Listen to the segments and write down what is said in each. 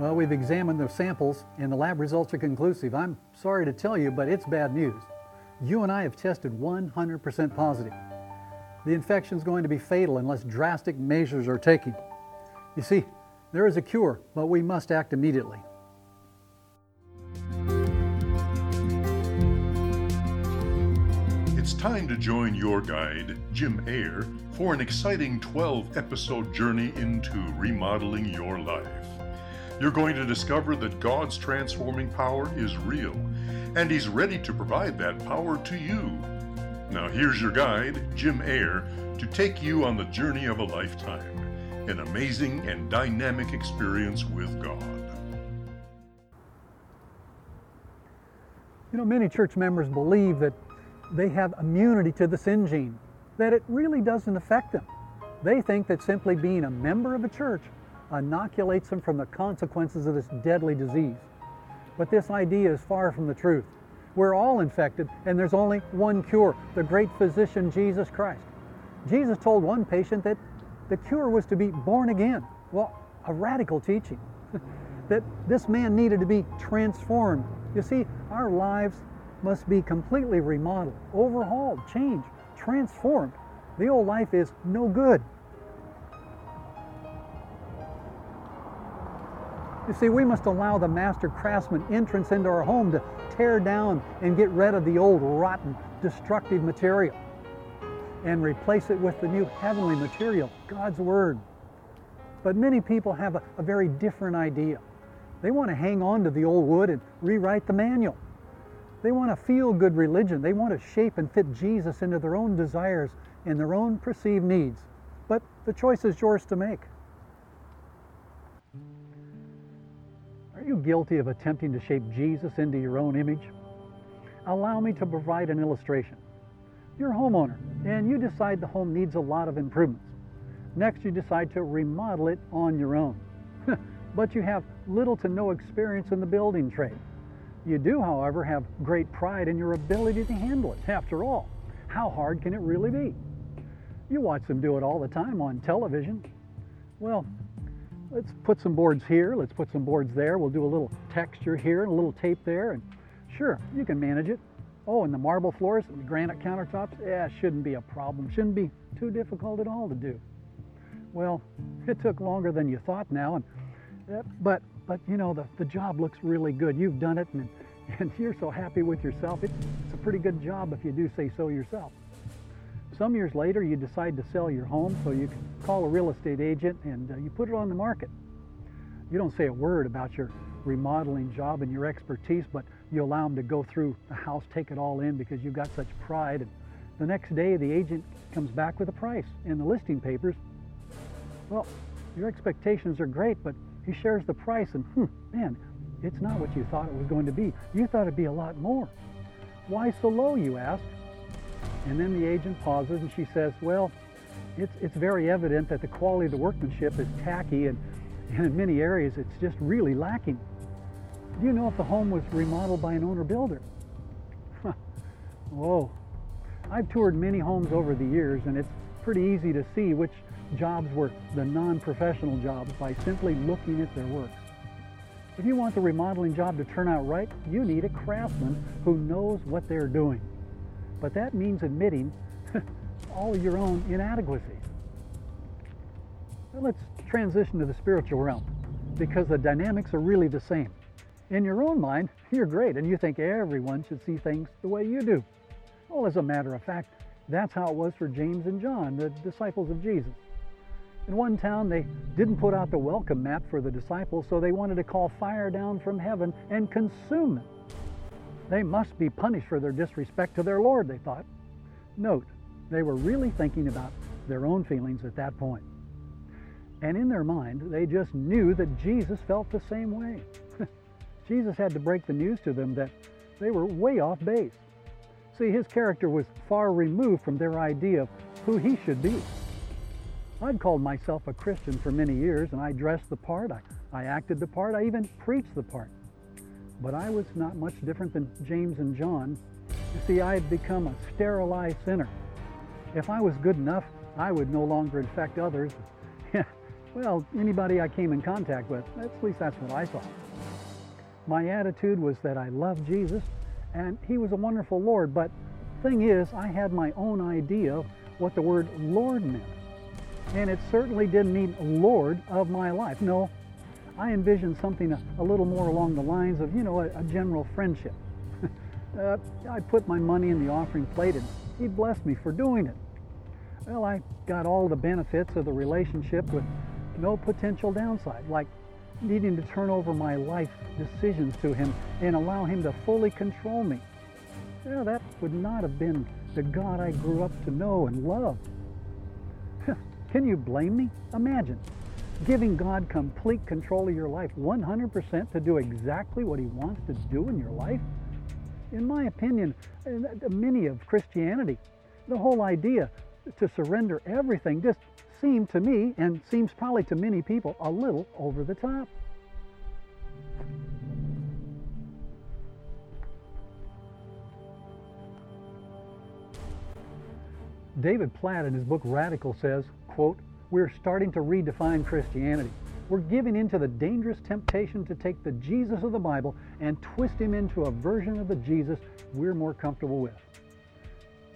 Well, we've examined the samples and the lab results are conclusive. I'm sorry to tell you, but it's bad news. You and I have tested 100% positive. The infection is going to be fatal unless drastic measures are taken. You see, there is a cure, but we must act immediately. It's time to join your guide, Jim Ayer, for an exciting 12 episode journey into remodeling your life. You're going to discover that God's transforming power is real, and He's ready to provide that power to you. Now, here's your guide, Jim Ayer, to take you on the journey of a lifetime an amazing and dynamic experience with God. You know, many church members believe that they have immunity to the sin gene, that it really doesn't affect them. They think that simply being a member of a church inoculates them from the consequences of this deadly disease. But this idea is far from the truth. We're all infected, and there's only one cure the great physician, Jesus Christ. Jesus told one patient that the cure was to be born again. Well, a radical teaching. that this man needed to be transformed. You see, our lives must be completely remodeled, overhauled, changed, transformed. The old life is no good. You see, we must allow the master craftsman entrance into our home to tear down and get rid of the old, rotten, destructive material and replace it with the new heavenly material, God's Word. But many people have a, a very different idea. They want to hang on to the old wood and rewrite the manual. They want a feel good religion. They want to shape and fit Jesus into their own desires and their own perceived needs. But the choice is yours to make. Are you guilty of attempting to shape Jesus into your own image? Allow me to provide an illustration. You're a homeowner and you decide the home needs a lot of improvements. Next, you decide to remodel it on your own. but you have little to no experience in the building trade. You do, however, have great pride in your ability to handle it. After all, how hard can it really be? You watch them do it all the time on television. Well, let's put some boards here, let's put some boards there, we'll do a little texture here and a little tape there, and sure, you can manage it. Oh, and the marble floors and the granite countertops, yeah, shouldn't be a problem. Shouldn't be too difficult at all to do. Well, it took longer than you thought now, and uh, but but you know the, the job looks really good. You've done it, and, and you're so happy with yourself. It's, it's a pretty good job if you do say so yourself. Some years later, you decide to sell your home, so you call a real estate agent and uh, you put it on the market. You don't say a word about your remodeling job and your expertise, but you allow them to go through the house, take it all in because you've got such pride. And the next day, the agent comes back with a price in the listing papers. Well, your expectations are great, but he shares the price, and hmm, man, it's not what you thought it was going to be. You thought it'd be a lot more. Why so low, you ask? And then the agent pauses and she says, Well, it's, it's very evident that the quality of the workmanship is tacky, and, and in many areas it's just really lacking. Do you know if the home was remodeled by an owner builder? Whoa. Oh, I've toured many homes over the years, and it's pretty easy to see which jobs were the non-professional jobs by simply looking at their work. If you want the remodeling job to turn out right, you need a craftsman who knows what they're doing. But that means admitting all your own inadequacies. Well, let's transition to the spiritual realm because the dynamics are really the same. In your own mind, you're great and you think everyone should see things the way you do. Well, as a matter of fact, that's how it was for James and John, the disciples of Jesus. In one town, they didn't put out the welcome mat for the disciples, so they wanted to call fire down from heaven and consume them. They must be punished for their disrespect to their Lord, they thought. Note, they were really thinking about their own feelings at that point. And in their mind, they just knew that Jesus felt the same way. Jesus had to break the news to them that they were way off base. See, his character was far removed from their idea of who he should be. I'd called myself a Christian for many years, and I dressed the part, I, I acted the part, I even preached the part. But I was not much different than James and John. You see, I had become a sterilized sinner. If I was good enough, I would no longer infect others. Well, anybody I came in contact with, at least that's what I thought. My attitude was that I loved Jesus and he was a wonderful Lord, but thing is, I had my own idea of what the word Lord meant. And it certainly didn't mean Lord of my life. No, I envisioned something a, a little more along the lines of, you know, a, a general friendship. uh, I put my money in the offering plate and he blessed me for doing it. Well, I got all the benefits of the relationship with no potential downside, like needing to turn over my life decisions to him and allow him to fully control me. Well, that would not have been the God I grew up to know and love. Can you blame me? Imagine giving God complete control of your life 100% to do exactly what he wants to do in your life. In my opinion, many of Christianity, the whole idea to surrender everything just seemed to me, and seems probably to many people, a little over the top. David Platt in his book Radical says, quote, we're starting to redefine Christianity. We're giving into the dangerous temptation to take the Jesus of the Bible and twist him into a version of the Jesus we're more comfortable with.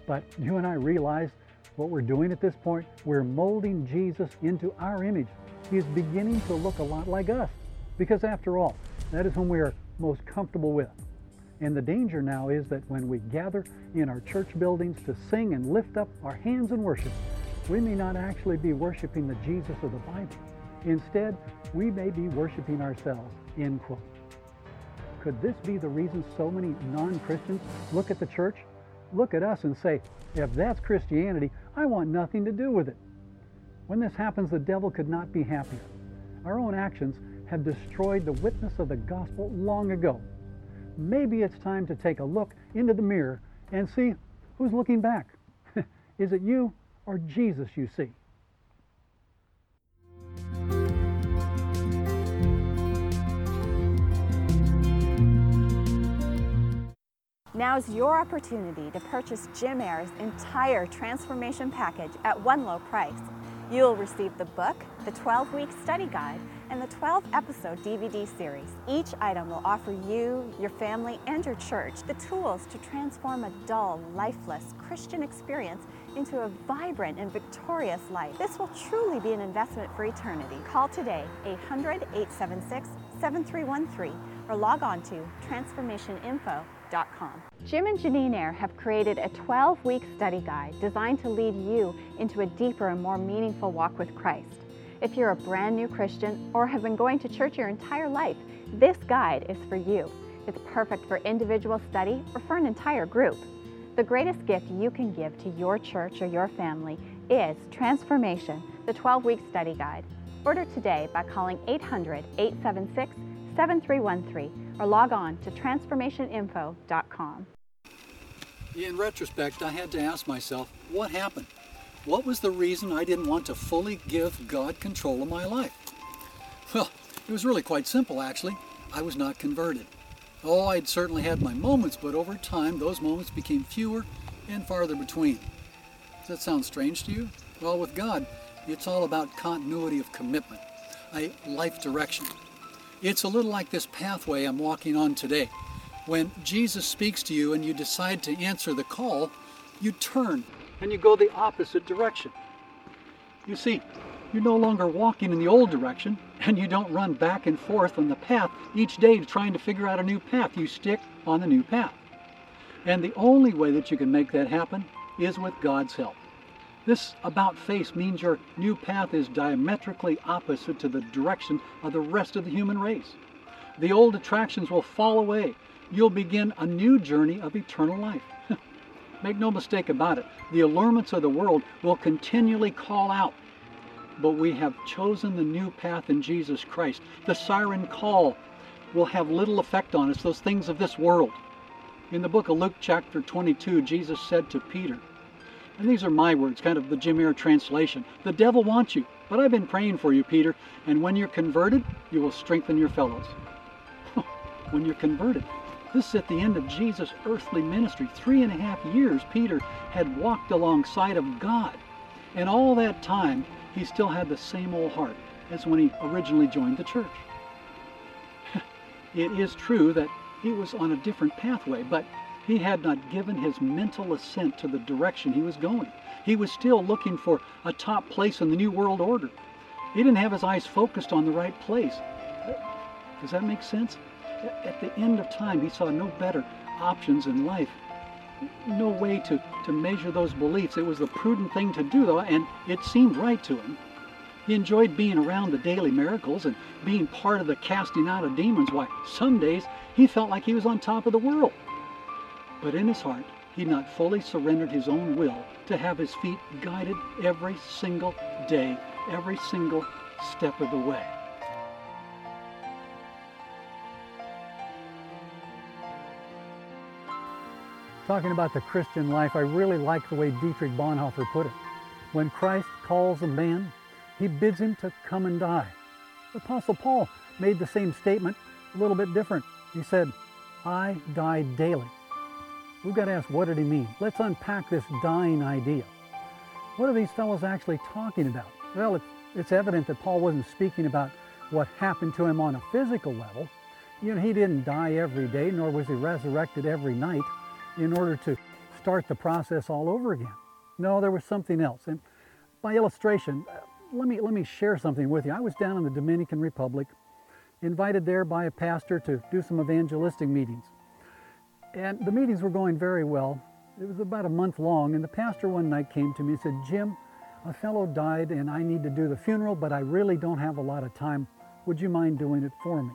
But you and I realize what we're doing at this point, we're molding Jesus into our image. He is beginning to look a lot like us because, after all, that is whom we are most comfortable with. And the danger now is that when we gather in our church buildings to sing and lift up our hands in worship, we may not actually be worshiping the Jesus of the Bible. Instead, we may be worshiping ourselves. End quote. Could this be the reason so many non Christians look at the church, look at us, and say, if that's Christianity, I want nothing to do with it. When this happens, the devil could not be happier. Our own actions have destroyed the witness of the gospel long ago. Maybe it's time to take a look into the mirror and see who's looking back. Is it you or Jesus you see? Now's your opportunity to purchase Jim Ayer's entire transformation package at one low price. You'll receive the book, the 12 week study guide, and the 12 episode DVD series. Each item will offer you, your family, and your church the tools to transform a dull, lifeless Christian experience into a vibrant and victorious life. This will truly be an investment for eternity. Call today 800 876 7313 or log on to transformationinfo.com Jim and Janine Ayer have created a 12 week study guide designed to lead you into a deeper and more meaningful walk with Christ. If you're a brand new Christian or have been going to church your entire life, this guide is for you. It's perfect for individual study or for an entire group. The greatest gift you can give to your church or your family is Transformation, the 12 week study guide. Order today by calling 800 876 7313 or log on to transformationinfo.com. In retrospect, I had to ask myself, what happened? What was the reason I didn't want to fully give God control of my life? Well, it was really quite simple, actually. I was not converted. Oh, I'd certainly had my moments, but over time, those moments became fewer and farther between. Does that sound strange to you? Well, with God, it's all about continuity of commitment, a life direction. It's a little like this pathway I'm walking on today. When Jesus speaks to you and you decide to answer the call, you turn and you go the opposite direction. You see, you're no longer walking in the old direction and you don't run back and forth on the path each day trying to figure out a new path. You stick on the new path. And the only way that you can make that happen is with God's help. This about face means your new path is diametrically opposite to the direction of the rest of the human race. The old attractions will fall away. You'll begin a new journey of eternal life. Make no mistake about it, the allurements of the world will continually call out. But we have chosen the new path in Jesus Christ. The siren call will have little effect on us, those things of this world. In the book of Luke, chapter 22, Jesus said to Peter, and these are my words, kind of the Jim Ayer translation. The devil wants you, but I've been praying for you, Peter, and when you're converted, you will strengthen your fellows. when you're converted. This is at the end of Jesus' earthly ministry. Three and a half years Peter had walked alongside of God. And all that time, he still had the same old heart. as when he originally joined the church. it is true that he was on a different pathway, but he had not given his mental assent to the direction he was going. He was still looking for a top place in the New World Order. He didn't have his eyes focused on the right place. Does that make sense? At the end of time, he saw no better options in life. No way to, to measure those beliefs. It was the prudent thing to do, though, and it seemed right to him. He enjoyed being around the daily miracles and being part of the casting out of demons. Why, some days he felt like he was on top of the world. But in his heart, he'd not fully surrendered his own will to have his feet guided every single day, every single step of the way. Talking about the Christian life, I really like the way Dietrich Bonhoeffer put it. When Christ calls a man, he bids him to come and die. The Apostle Paul made the same statement a little bit different. He said, I die daily. We've got to ask, what did he mean? Let's unpack this dying idea. What are these fellows actually talking about? Well, it's, it's evident that Paul wasn't speaking about what happened to him on a physical level. You know, he didn't die every day, nor was he resurrected every night in order to start the process all over again. No, there was something else. And by illustration, uh, let me, let me share something with you. I was down in the Dominican Republic, invited there by a pastor to do some evangelistic meetings. And the meetings were going very well. It was about a month long, and the pastor one night came to me and said, Jim, a fellow died and I need to do the funeral, but I really don't have a lot of time. Would you mind doing it for me?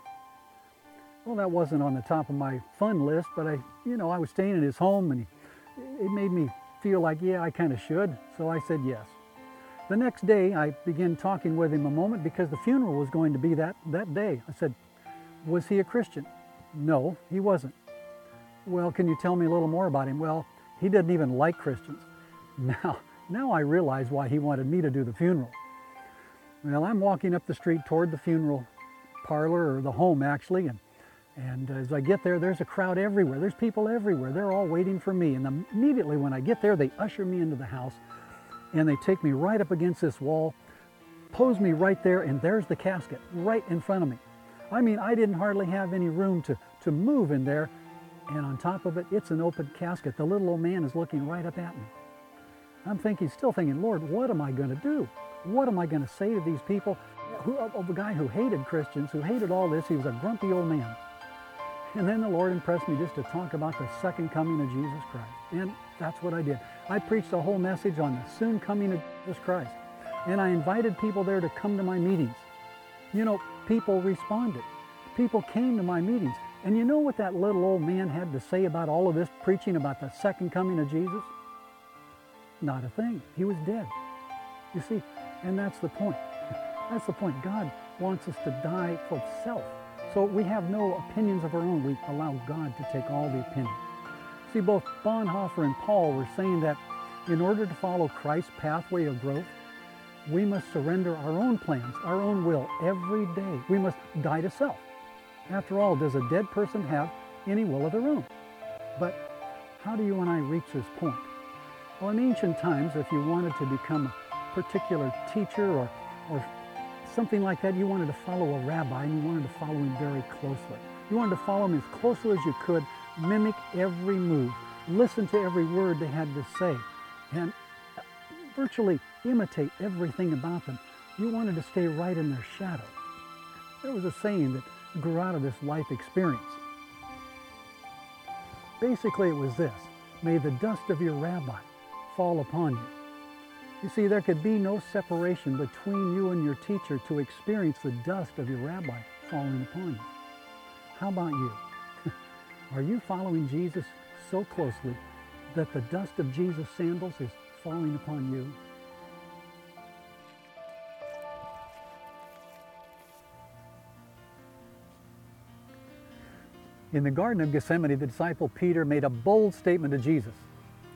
Well, that wasn't on the top of my fun list, but I, you know, I was staying in his home and it made me feel like, yeah, I kind of should. So I said yes. The next day, I began talking with him a moment because the funeral was going to be that, that day. I said, was he a Christian? No, he wasn't. Well, can you tell me a little more about him? Well, he didn't even like Christians. Now, now I realize why he wanted me to do the funeral. Well, I'm walking up the street toward the funeral parlor, or the home actually, and, and as I get there, there's a crowd everywhere. There's people everywhere. They're all waiting for me. And immediately when I get there, they usher me into the house and they take me right up against this wall, pose me right there, and there's the casket right in front of me. I mean, I didn't hardly have any room to, to move in there, and on top of it, it's an open casket. The little old man is looking right up at me. I'm thinking, still thinking, Lord, what am I going to do? What am I going to say to these people? Who, of a guy who hated Christians, who hated all this, he was a grumpy old man. And then the Lord impressed me just to talk about the second coming of Jesus Christ. And that's what I did. I preached a whole message on the soon coming of Jesus Christ. And I invited people there to come to my meetings. You know, people responded. People came to my meetings. And you know what that little old man had to say about all of this preaching about the second coming of Jesus? Not a thing. He was dead. You see, and that's the point. That's the point. God wants us to die for self. So we have no opinions of our own. We allow God to take all the opinions. See, both Bonhoeffer and Paul were saying that in order to follow Christ's pathway of growth, we must surrender our own plans, our own will every day. We must die to self. After all, does a dead person have any will of their own? But how do you and I reach this point? Well, in ancient times, if you wanted to become a particular teacher or, or something like that, you wanted to follow a rabbi and you wanted to follow him very closely. You wanted to follow him as closely as you could, mimic every move, listen to every word they had to say, and virtually imitate everything about them. You wanted to stay right in their shadow. There was a saying that grew out of this life experience. Basically, it was this May the dust of your rabbi fall upon you. You see, there could be no separation between you and your teacher to experience the dust of your rabbi falling upon you. How about you? Are you following Jesus so closely that the dust of Jesus' sandals is falling upon you? In the Garden of Gethsemane, the disciple Peter made a bold statement to Jesus.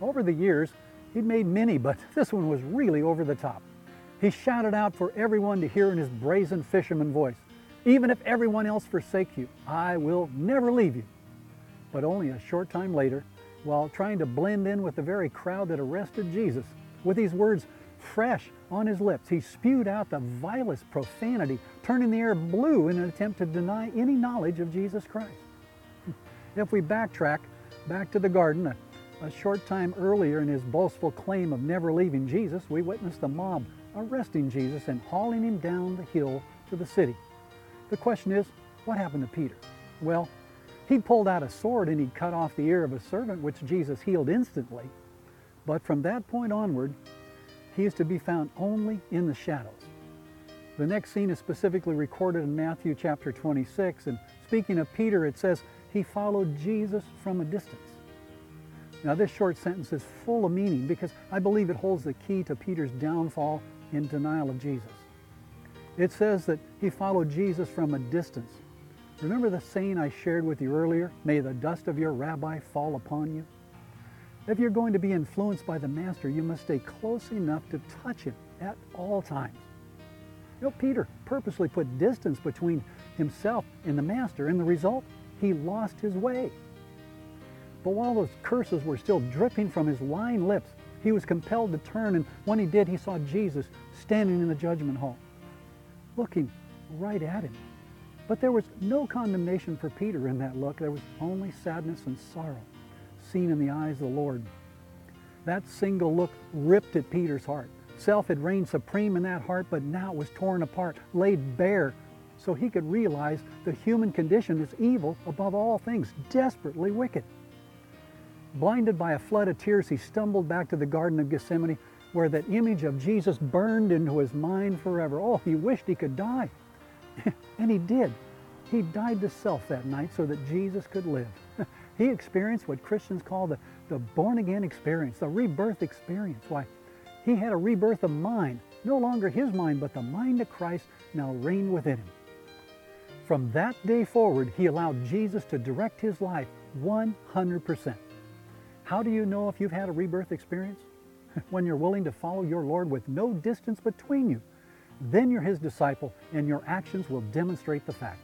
Over the years, he'd made many, but this one was really over the top. He shouted out for everyone to hear in his brazen fisherman voice, Even if everyone else forsake you, I will never leave you. But only a short time later, while trying to blend in with the very crowd that arrested Jesus, with these words fresh on his lips, he spewed out the vilest profanity, turning the air blue in an attempt to deny any knowledge of Jesus Christ. If we backtrack back to the garden, a short time earlier in his boastful claim of never leaving Jesus, we witnessed the mob arresting Jesus and hauling him down the hill to the city. The question is, what happened to Peter? Well, he'd pulled out a sword and he'd cut off the ear of a servant, which Jesus healed instantly. But from that point onward, he is to be found only in the shadows. The next scene is specifically recorded in Matthew chapter 26, and speaking of Peter, it says, he followed Jesus from a distance. Now, this short sentence is full of meaning because I believe it holds the key to Peter's downfall in denial of Jesus. It says that he followed Jesus from a distance. Remember the saying I shared with you earlier? May the dust of your rabbi fall upon you. If you're going to be influenced by the Master, you must stay close enough to touch him at all times. You know, Peter purposely put distance between himself and the Master, and the result, he lost his way. But while those curses were still dripping from his lying lips, he was compelled to turn, and when he did, he saw Jesus standing in the judgment hall, looking right at him. But there was no condemnation for Peter in that look. There was only sadness and sorrow seen in the eyes of the Lord. That single look ripped at Peter's heart. Self had reigned supreme in that heart, but now it was torn apart, laid bare, so he could realize the human condition is evil above all things, desperately wicked. Blinded by a flood of tears, he stumbled back to the Garden of Gethsemane, where that image of Jesus burned into his mind forever. Oh, he wished he could die. and he did. He died to self that night so that Jesus could live. he experienced what Christians call the, the born again experience, the rebirth experience. Why? He had a rebirth of mind, no longer his mind, but the mind of Christ now reigned within him. From that day forward, he allowed Jesus to direct his life 100%. How do you know if you've had a rebirth experience? when you're willing to follow your Lord with no distance between you. Then you're his disciple, and your actions will demonstrate the fact.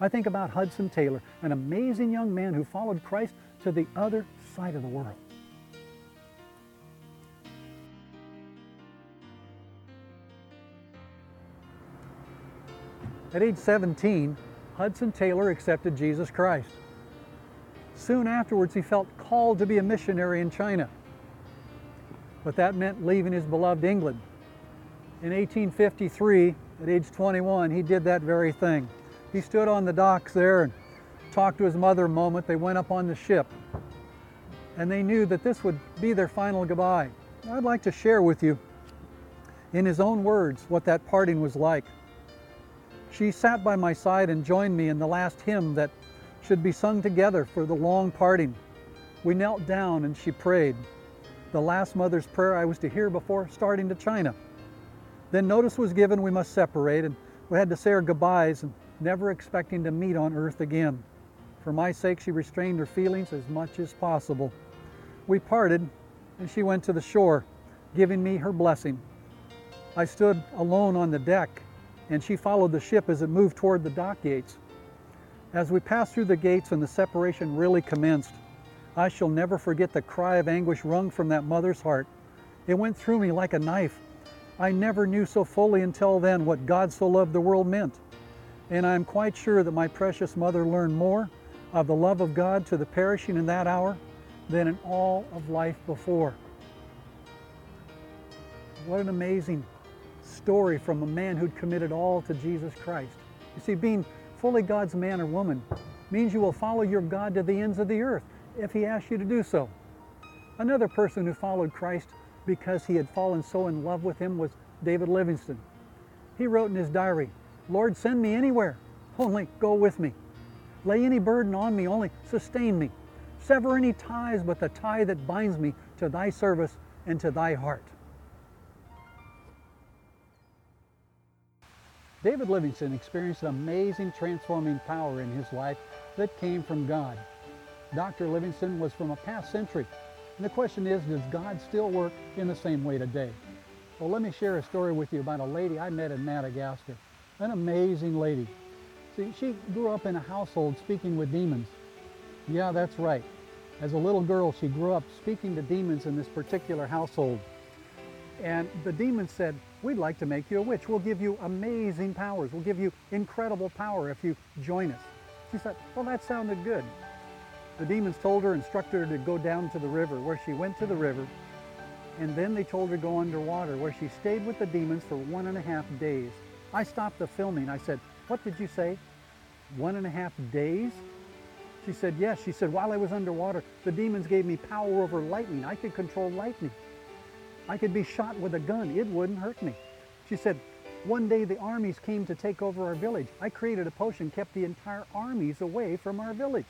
I think about Hudson Taylor, an amazing young man who followed Christ to the other side of the world. At age 17, Hudson Taylor accepted Jesus Christ. Soon afterwards, he felt called to be a missionary in China. But that meant leaving his beloved England. In 1853, at age 21, he did that very thing. He stood on the docks there and talked to his mother a moment. They went up on the ship, and they knew that this would be their final goodbye. I'd like to share with you, in his own words, what that parting was like. She sat by my side and joined me in the last hymn that should be sung together for the long parting. We knelt down and she prayed. The last mother's prayer I was to hear before starting to China. Then notice was given we must separate, and we had to say our goodbyes, and never expecting to meet on earth again. For my sake, she restrained her feelings as much as possible. We parted, and she went to the shore, giving me her blessing. I stood alone on the deck, and she followed the ship as it moved toward the dock gates. As we passed through the gates and the separation really commenced, I shall never forget the cry of anguish wrung from that mother's heart. It went through me like a knife. I never knew so fully until then what God so loved the world meant. And I am quite sure that my precious mother learned more of the love of God to the perishing in that hour than in all of life before. What an amazing story from a man who'd committed all to Jesus Christ. You see, being fully God's man or woman means you will follow your God to the ends of the earth if he asks you to do so. Another person who followed Christ because he had fallen so in love with him was David Livingstone. He wrote in his diary, Lord, send me anywhere, only go with me. Lay any burden on me, only sustain me. Sever any ties but the tie that binds me to thy service and to thy heart. David Livingstone experienced an amazing transforming power in his life that came from God. Dr. Livingstone was from a past century and the question is, does God still work in the same way today? Well, let me share a story with you about a lady I met in Madagascar. An amazing lady. See, she grew up in a household speaking with demons. Yeah, that's right. As a little girl, she grew up speaking to demons in this particular household. And the demons said, We'd like to make you a witch. We'll give you amazing powers. We'll give you incredible power if you join us. She said, Well, that sounded good. The demons told her, instructed her to go down to the river, where she went to the river. And then they told her to go underwater, where she stayed with the demons for one and a half days. I stopped the filming. I said, What did you say? One and a half days? She said, Yes. She said, While I was underwater, the demons gave me power over lightning. I could control lightning. I could be shot with a gun. It wouldn't hurt me. She said, One day the armies came to take over our village. I created a potion, kept the entire armies away from our village.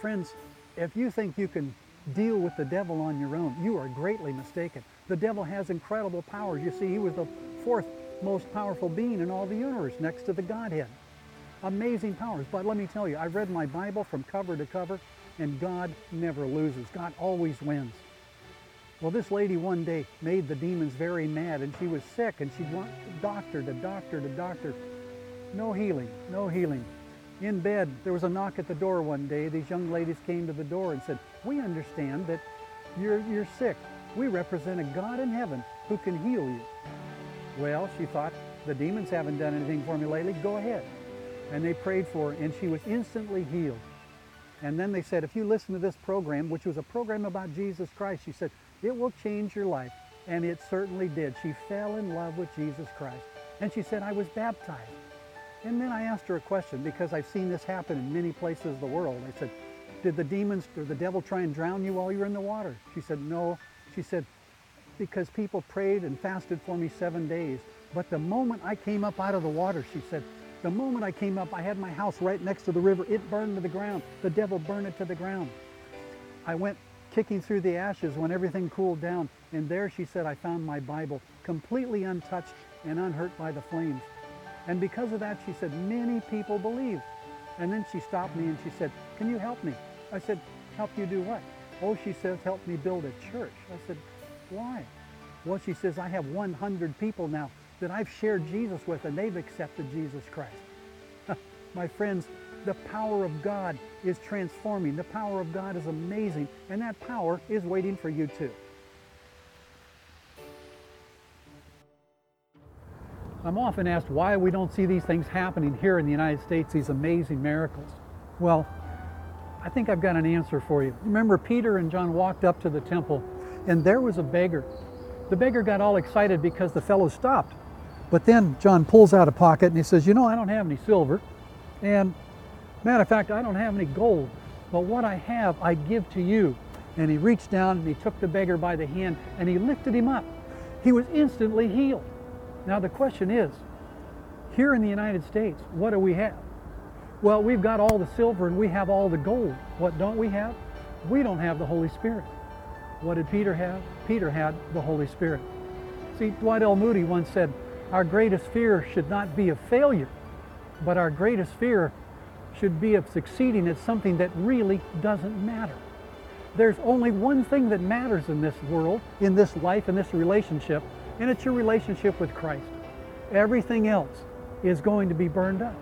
Friends, if you think you can deal with the devil on your own, you are greatly mistaken. The devil has incredible powers. You see, he was the fourth most powerful being in all the universe next to the Godhead. Amazing powers. But let me tell you, I've read my Bible from cover to cover, and God never loses. God always wins. Well, this lady one day made the demons very mad, and she was sick, and she went doctor to doctor to doctor. No healing, no healing. In bed, there was a knock at the door one day. These young ladies came to the door and said, We understand that you're, you're sick. We represent a God in heaven who can heal you. Well, she thought, the demons haven't done anything for me lately. Go ahead. And they prayed for her, and she was instantly healed. And then they said, if you listen to this program, which was a program about Jesus Christ, she said, it will change your life. And it certainly did. She fell in love with Jesus Christ. And she said, I was baptized. And then I asked her a question because I've seen this happen in many places of the world. I said, did the demons or the devil try and drown you while you were in the water? She said, no. She said, because people prayed and fasted for me seven days. But the moment I came up out of the water, she said, the moment I came up, I had my house right next to the river. It burned to the ground. The devil burned it to the ground. I went kicking through the ashes when everything cooled down. And there, she said, I found my Bible completely untouched and unhurt by the flames. And because of that, she said, many people believe. And then she stopped me and she said, can you help me? I said, help you do what? Oh, she says, help me build a church. I said, why? Well, she says, I have 100 people now that I've shared Jesus with and they've accepted Jesus Christ. My friends, the power of God is transforming. The power of God is amazing, and that power is waiting for you too. I'm often asked why we don't see these things happening here in the United States, these amazing miracles. Well, I think I've got an answer for you. Remember, Peter and John walked up to the temple, and there was a beggar. The beggar got all excited because the fellow stopped. But then John pulls out a pocket and he says, You know, I don't have any silver. And matter of fact, I don't have any gold. But what I have, I give to you. And he reached down and he took the beggar by the hand and he lifted him up. He was instantly healed. Now, the question is here in the United States, what do we have? Well, we've got all the silver and we have all the gold. What don't we have? We don't have the Holy Spirit. What did Peter have? Peter had the Holy Spirit. See, Dwight L. Moody once said, Our greatest fear should not be of failure, but our greatest fear should be of succeeding at something that really doesn't matter. There's only one thing that matters in this world, in this life, in this relationship, and it's your relationship with Christ. Everything else is going to be burned up.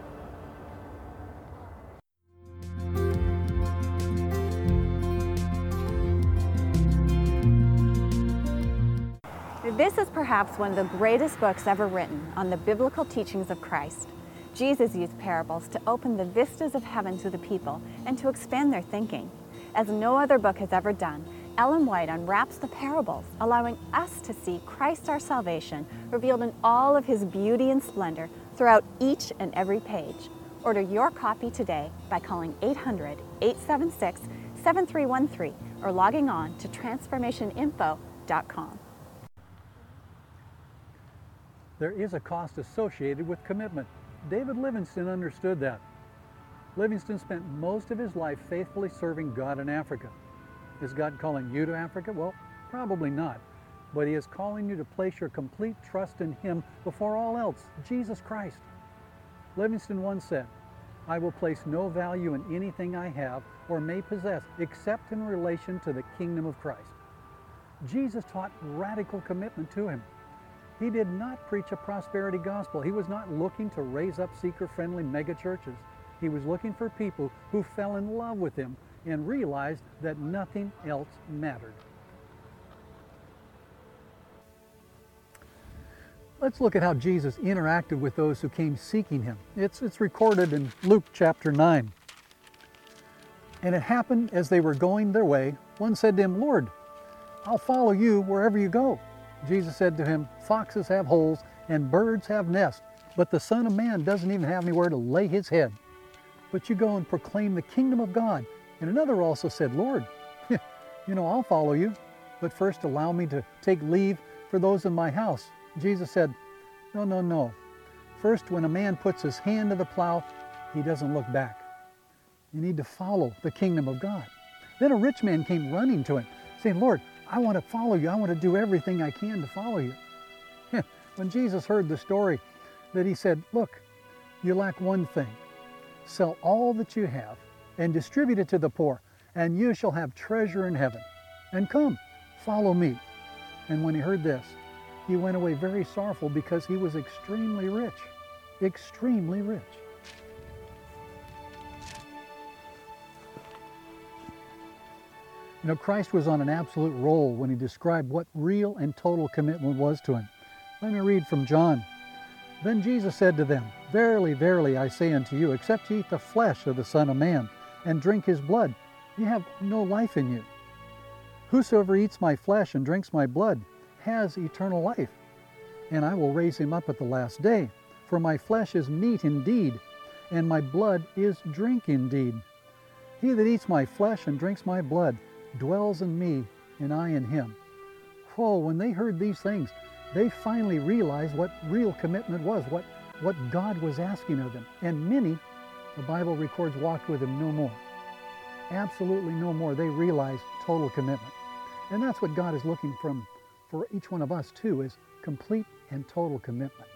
Perhaps one of the greatest books ever written on the biblical teachings of Christ. Jesus used parables to open the vistas of heaven to the people and to expand their thinking. As no other book has ever done, Ellen White unwraps the parables, allowing us to see Christ our salvation revealed in all of his beauty and splendor throughout each and every page. Order your copy today by calling 800 876 7313 or logging on to transformationinfo.com. There is a cost associated with commitment. David Livingstone understood that. Livingstone spent most of his life faithfully serving God in Africa. Is God calling you to Africa? Well, probably not. But He is calling you to place your complete trust in Him before all else, Jesus Christ. Livingston once said, I will place no value in anything I have or may possess except in relation to the kingdom of Christ. Jesus taught radical commitment to Him. He did not preach a prosperity gospel. He was not looking to raise up seeker-friendly megachurches. He was looking for people who fell in love with him and realized that nothing else mattered. Let's look at how Jesus interacted with those who came seeking him. It's, it's recorded in Luke chapter 9. And it happened as they were going their way, one said to him, Lord, I'll follow you wherever you go. Jesus said to him, Foxes have holes and birds have nests, but the Son of Man doesn't even have anywhere to lay his head. But you go and proclaim the kingdom of God. And another also said, Lord, you know, I'll follow you, but first allow me to take leave for those in my house. Jesus said, No, no, no. First, when a man puts his hand to the plow, he doesn't look back. You need to follow the kingdom of God. Then a rich man came running to him, saying, Lord, I want to follow you. I want to do everything I can to follow you. when Jesus heard the story, that he said, Look, you lack one thing. Sell all that you have and distribute it to the poor, and you shall have treasure in heaven. And come, follow me. And when he heard this, he went away very sorrowful because he was extremely rich. Extremely rich. You know, Christ was on an absolute roll when he described what real and total commitment was to him. Let me read from John. Then Jesus said to them, Verily, verily, I say unto you, except ye eat the flesh of the Son of Man and drink his blood, ye have no life in you. Whosoever eats my flesh and drinks my blood has eternal life, and I will raise him up at the last day. For my flesh is meat indeed, and my blood is drink indeed. He that eats my flesh and drinks my blood dwells in me, and I in him. Oh, when they heard these things, they finally realized what real commitment was, what, what God was asking of them. And many, the Bible records, walked with him no more. Absolutely no more. They realized total commitment. And that's what God is looking from for each one of us too, is complete and total commitment.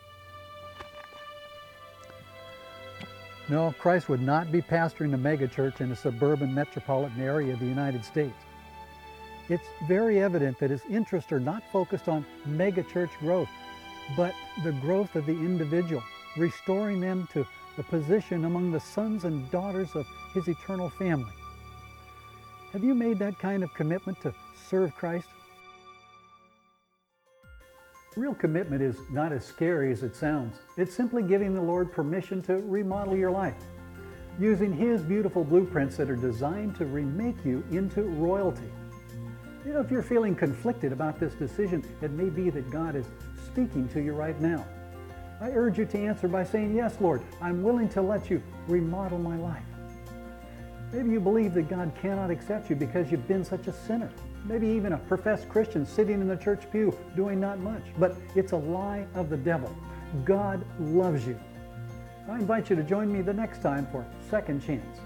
No, Christ would not be pastoring a megachurch in a suburban metropolitan area of the United States. It's very evident that his interests are not focused on megachurch growth, but the growth of the individual, restoring them to the position among the sons and daughters of his eternal family. Have you made that kind of commitment to serve Christ? Real commitment is not as scary as it sounds. It's simply giving the Lord permission to remodel your life, using His beautiful blueprints that are designed to remake you into royalty. You know, if you're feeling conflicted about this decision, it may be that God is speaking to you right now. I urge you to answer by saying, Yes, Lord, I'm willing to let you remodel my life. Maybe you believe that God cannot accept you because you've been such a sinner maybe even a professed Christian sitting in the church pew doing not much. But it's a lie of the devil. God loves you. I invite you to join me the next time for Second Chance.